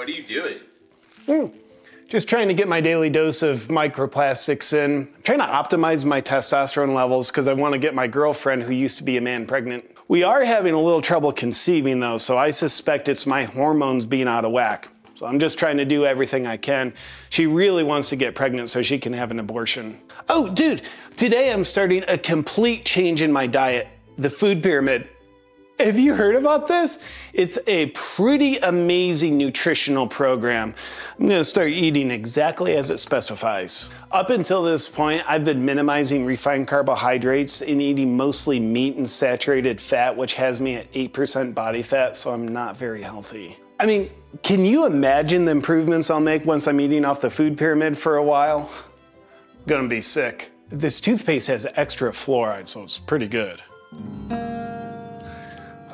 What are you doing? Mm. Just trying to get my daily dose of microplastics in. I'm trying to optimize my testosterone levels because I want to get my girlfriend, who used to be a man, pregnant. We are having a little trouble conceiving though, so I suspect it's my hormones being out of whack. So I'm just trying to do everything I can. She really wants to get pregnant so she can have an abortion. Oh, dude, today I'm starting a complete change in my diet. The food pyramid. Have you heard about this? It's a pretty amazing nutritional program. I'm gonna start eating exactly as it specifies. Up until this point, I've been minimizing refined carbohydrates and eating mostly meat and saturated fat, which has me at 8% body fat, so I'm not very healthy. I mean, can you imagine the improvements I'll make once I'm eating off the food pyramid for a while? Gonna be sick. This toothpaste has extra fluoride, so it's pretty good.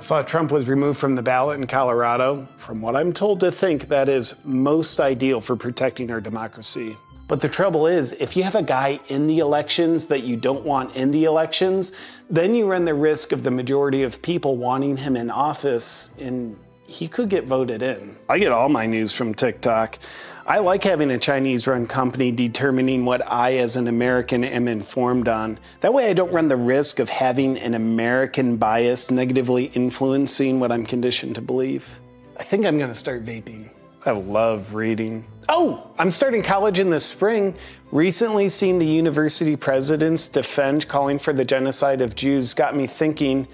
Saw Trump was removed from the ballot in Colorado. From what I'm told to think, that is most ideal for protecting our democracy. But the trouble is, if you have a guy in the elections that you don't want in the elections, then you run the risk of the majority of people wanting him in office and he could get voted in. I get all my news from TikTok. I like having a Chinese run company determining what I, as an American, am informed on. That way, I don't run the risk of having an American bias negatively influencing what I'm conditioned to believe. I think I'm gonna start vaping. I love reading. Oh, I'm starting college in the spring. Recently seeing the university presidents defend calling for the genocide of Jews got me thinking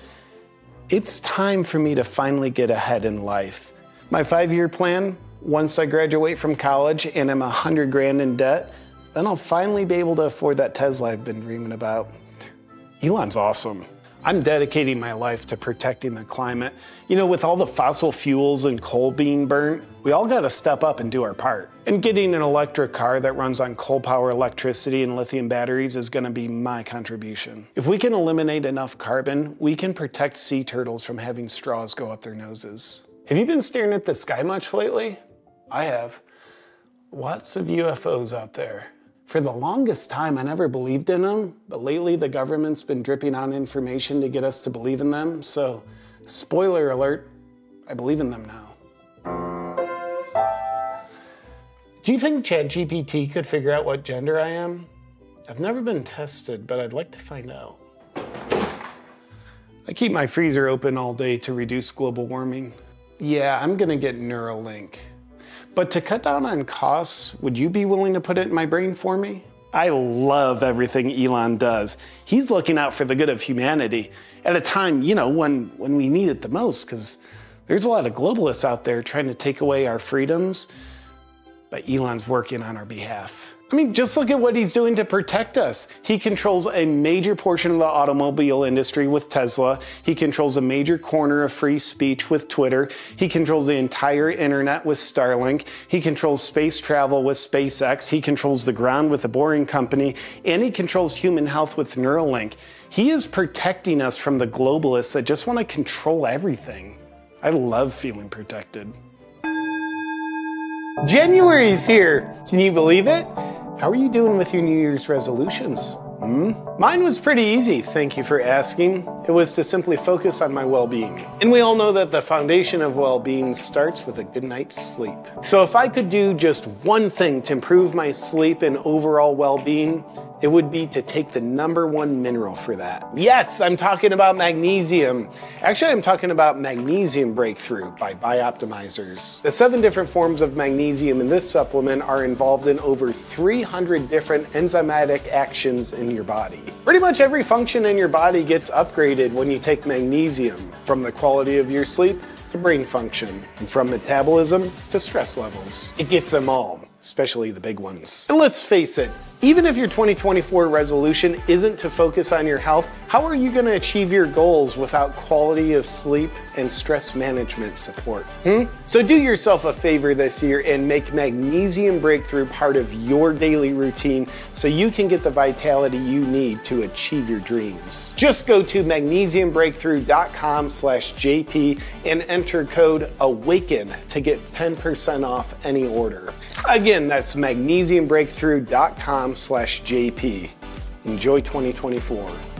it's time for me to finally get ahead in life. My five year plan once I graduate from college and I'm a hundred grand in debt, then I'll finally be able to afford that Tesla I've been dreaming about. Elon's awesome. I'm dedicating my life to protecting the climate. You know, with all the fossil fuels and coal being burnt, we all gotta step up and do our part. And getting an electric car that runs on coal power electricity and lithium batteries is gonna be my contribution. If we can eliminate enough carbon, we can protect sea turtles from having straws go up their noses. Have you been staring at the sky much lately? I have. Lots of UFOs out there. For the longest time, I never believed in them, but lately the government's been dripping on information to get us to believe in them. So, spoiler alert, I believe in them now. Do you think ChatGPT could figure out what gender I am? I've never been tested, but I'd like to find out. I keep my freezer open all day to reduce global warming. Yeah, I'm gonna get Neuralink. But to cut down on costs, would you be willing to put it in my brain for me? I love everything Elon does. He's looking out for the good of humanity at a time, you know, when, when we need it the most, because there's a lot of globalists out there trying to take away our freedoms, but Elon's working on our behalf. I mean, just look at what he's doing to protect us. He controls a major portion of the automobile industry with Tesla. He controls a major corner of free speech with Twitter. He controls the entire internet with Starlink. He controls space travel with SpaceX. He controls the ground with the Boring Company. And he controls human health with Neuralink. He is protecting us from the globalists that just want to control everything. I love feeling protected. January's here. Can you believe it? How are you doing with your New Year's resolutions? Hmm? Mine was pretty easy, thank you for asking. It was to simply focus on my well being. And we all know that the foundation of well being starts with a good night's sleep. So if I could do just one thing to improve my sleep and overall well being, it would be to take the number one mineral for that. Yes, I'm talking about magnesium. Actually, I'm talking about Magnesium Breakthrough by Bioptimizers. The seven different forms of magnesium in this supplement are involved in over 300 different enzymatic actions in your body. Pretty much every function in your body gets upgraded when you take magnesium, from the quality of your sleep to brain function, and from metabolism to stress levels. It gets them all especially the big ones. And let's face it, even if your 2024 resolution isn't to focus on your health, how are you going to achieve your goals without quality of sleep and stress management support? Hmm? So do yourself a favor this year and make Magnesium Breakthrough part of your daily routine so you can get the vitality you need to achieve your dreams. Just go to magnesiumbreakthrough.com slash JP and enter code AWAKEN to get 10% off any order. Again, that's magnesiumbreakthrough.com slash JP. Enjoy 2024.